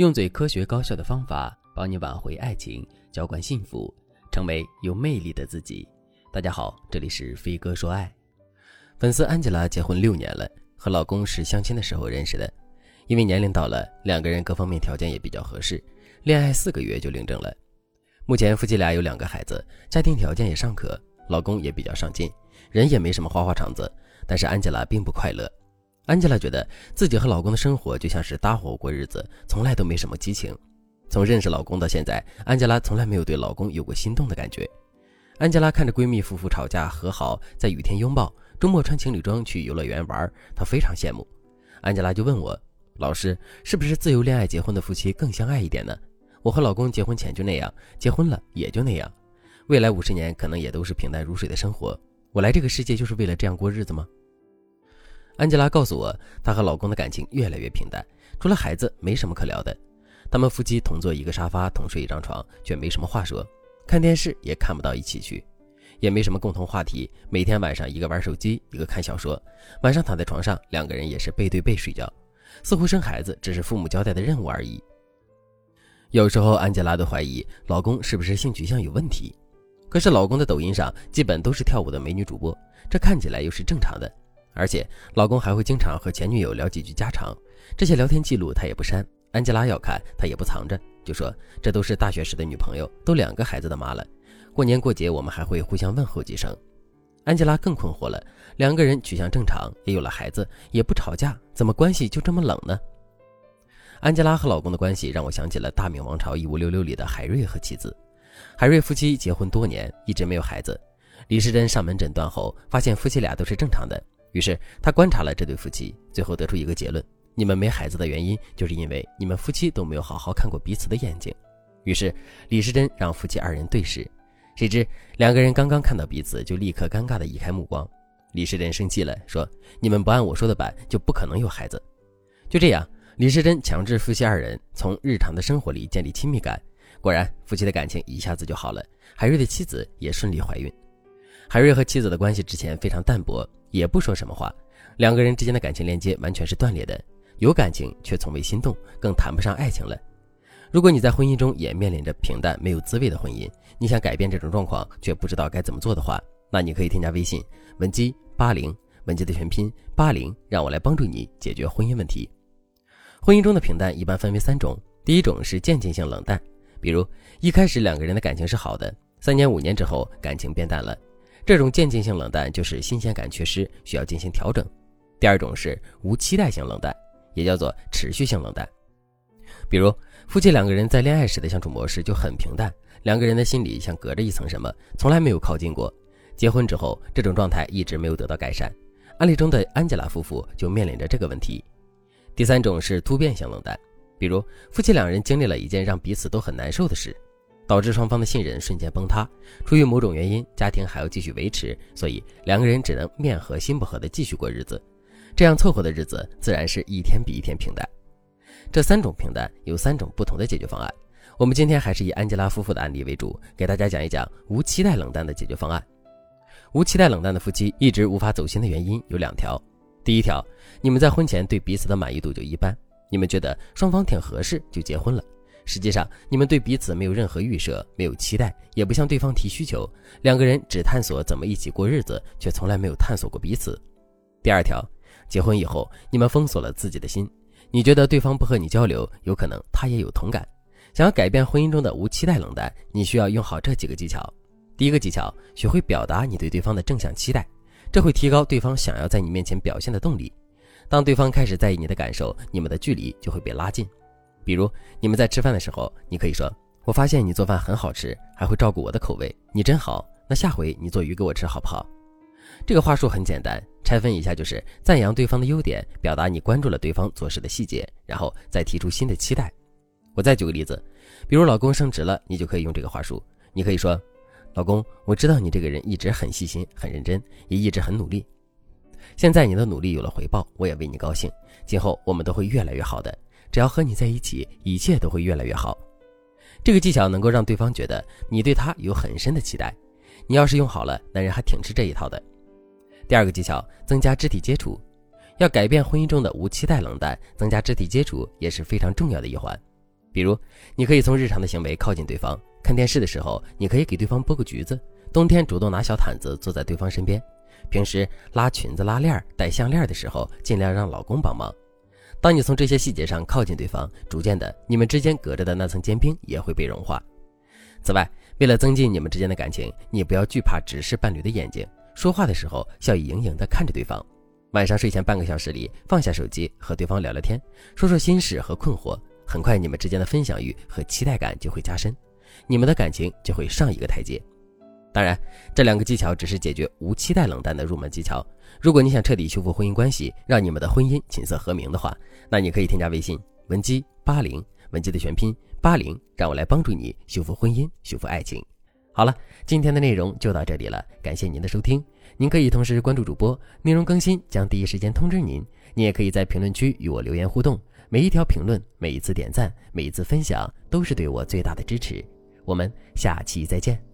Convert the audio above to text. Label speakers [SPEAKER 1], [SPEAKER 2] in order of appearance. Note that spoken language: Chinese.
[SPEAKER 1] 用最科学高效的方法帮你挽回爱情，浇灌幸福，成为有魅力的自己。大家好，这里是飞哥说爱。粉丝安吉拉结婚六年了，和老公是相亲的时候认识的。因为年龄到了，两个人各方面条件也比较合适，恋爱四个月就领证了。目前夫妻俩有两个孩子，家庭条件也尚可，老公也比较上进，人也没什么花花肠子。但是安吉拉并不快乐。安吉拉觉得自己和老公的生活就像是搭伙过日子，从来都没什么激情。从认识老公到现在，安吉拉从来没有对老公有过心动的感觉。安吉拉看着闺蜜夫妇吵架和好，在雨天拥抱，周末穿情侣装去游乐园玩，她非常羡慕。安吉拉就问我：“老师，是不是自由恋爱结婚的夫妻更相爱一点呢？我和老公结婚前就那样，结婚了也就那样，未来五十年可能也都是平淡如水的生活。我来这个世界就是为了这样过日子吗？”安吉拉告诉我，她和老公的感情越来越平淡，除了孩子没什么可聊的。他们夫妻同坐一个沙发，同睡一张床，却没什么话说，看电视也看不到一起去，也没什么共同话题。每天晚上一个玩手机，一个看小说，晚上躺在床上，两个人也是背对背睡觉，似乎生孩子只是父母交代的任务而已。有时候安吉拉都怀疑老公是不是性取向有问题，可是老公的抖音上基本都是跳舞的美女主播，这看起来又是正常的。而且，老公还会经常和前女友聊几句家常，这些聊天记录他也不删。安吉拉要看，他也不藏着，就说这都是大学时的女朋友，都两个孩子的妈了。过年过节我们还会互相问候几声。安吉拉更困惑了，两个人取向正常，也有了孩子，也不吵架，怎么关系就这么冷呢？安吉拉和老公的关系让我想起了《大明王朝一五六六》里的海瑞和妻子。海瑞夫妻结婚多年，一直没有孩子。李时珍上门诊断后，发现夫妻俩都是正常的。于是他观察了这对夫妻，最后得出一个结论：你们没孩子的原因，就是因为你们夫妻都没有好好看过彼此的眼睛。于是李时珍让夫妻二人对视，谁知两个人刚刚看到彼此，就立刻尴尬地移开目光。李时珍生气了，说：“你们不按我说的办，就不可能有孩子。”就这样，李时珍强制夫妻二人从日常的生活里建立亲密感。果然，夫妻的感情一下子就好了。海瑞的妻子也顺利怀孕。海瑞和妻子的关系之前非常淡薄。也不说什么话，两个人之间的感情连接完全是断裂的，有感情却从未心动，更谈不上爱情了。如果你在婚姻中也面临着平淡没有滋味的婚姻，你想改变这种状况却不知道该怎么做的话，那你可以添加微信文姬八零，文姬的全拼八零，让我来帮助你解决婚姻问题。婚姻中的平淡一般分为三种，第一种是渐进性冷淡，比如一开始两个人的感情是好的，三年五年之后感情变淡了。这种渐进性冷淡就是新鲜感缺失，需要进行调整。第二种是无期待性冷淡，也叫做持续性冷淡。比如夫妻两个人在恋爱时的相处模式就很平淡，两个人的心里像隔着一层什么，从来没有靠近过。结婚之后，这种状态一直没有得到改善。案例中的安吉拉夫妇就面临着这个问题。第三种是突变性冷淡，比如夫妻两人经历了一件让彼此都很难受的事。导致双方的信任瞬间崩塌。出于某种原因，家庭还要继续维持，所以两个人只能面和心不和的继续过日子。这样凑合的日子，自然是一天比一天平淡。这三种平淡有三种不同的解决方案。我们今天还是以安吉拉夫妇的案例为主，给大家讲一讲无期待冷淡的解决方案。无期待冷淡的夫妻一直无法走心的原因有两条。第一条，你们在婚前对彼此的满意度就一般，你们觉得双方挺合适就结婚了。实际上，你们对彼此没有任何预设，没有期待，也不向对方提需求。两个人只探索怎么一起过日子，却从来没有探索过彼此。第二条，结婚以后，你们封锁了自己的心。你觉得对方不和你交流，有可能他也有同感。想要改变婚姻中的无期待冷淡，你需要用好这几个技巧。第一个技巧，学会表达你对对方的正向期待，这会提高对方想要在你面前表现的动力。当对方开始在意你的感受，你们的距离就会被拉近。比如你们在吃饭的时候，你可以说：“我发现你做饭很好吃，还会照顾我的口味，你真好。那下回你做鱼给我吃好不好？”这个话术很简单，拆分一下就是赞扬对方的优点，表达你关注了对方做事的细节，然后再提出新的期待。我再举个例子，比如老公升职了，你就可以用这个话术，你可以说：“老公，我知道你这个人一直很细心、很认真，也一直很努力。现在你的努力有了回报，我也为你高兴。今后我们都会越来越好的。”只要和你在一起，一切都会越来越好。这个技巧能够让对方觉得你对他有很深的期待。你要是用好了，男人还挺吃这一套的。第二个技巧，增加肢体接触。要改变婚姻中的无期待冷淡，增加肢体接触也是非常重要的一环。比如，你可以从日常的行为靠近对方。看电视的时候，你可以给对方剥个橘子；冬天主动拿小毯子坐在对方身边；平时拉裙子、拉链、戴项链的时候，尽量让老公帮忙。当你从这些细节上靠近对方，逐渐的，你们之间隔着的那层坚冰也会被融化。此外，为了增进你们之间的感情，你不要惧怕直视伴侣的眼睛，说话的时候笑意盈盈的看着对方。晚上睡前半个小时里，放下手机和对方聊聊天，说说心事和困惑。很快，你们之间的分享欲和期待感就会加深，你们的感情就会上一个台阶。当然，这两个技巧只是解决无期待冷淡的入门技巧。如果你想彻底修复婚姻关系，让你们的婚姻琴瑟和鸣的话，那你可以添加微信文姬八零，文姬的全拼八零，让我来帮助你修复婚姻，修复爱情。好了，今天的内容就到这里了，感谢您的收听。您可以同时关注主播，内容更新将第一时间通知您。您也可以在评论区与我留言互动。每一条评论，每一次点赞，每一次分享，都是对我最大的支持。我们下期再见。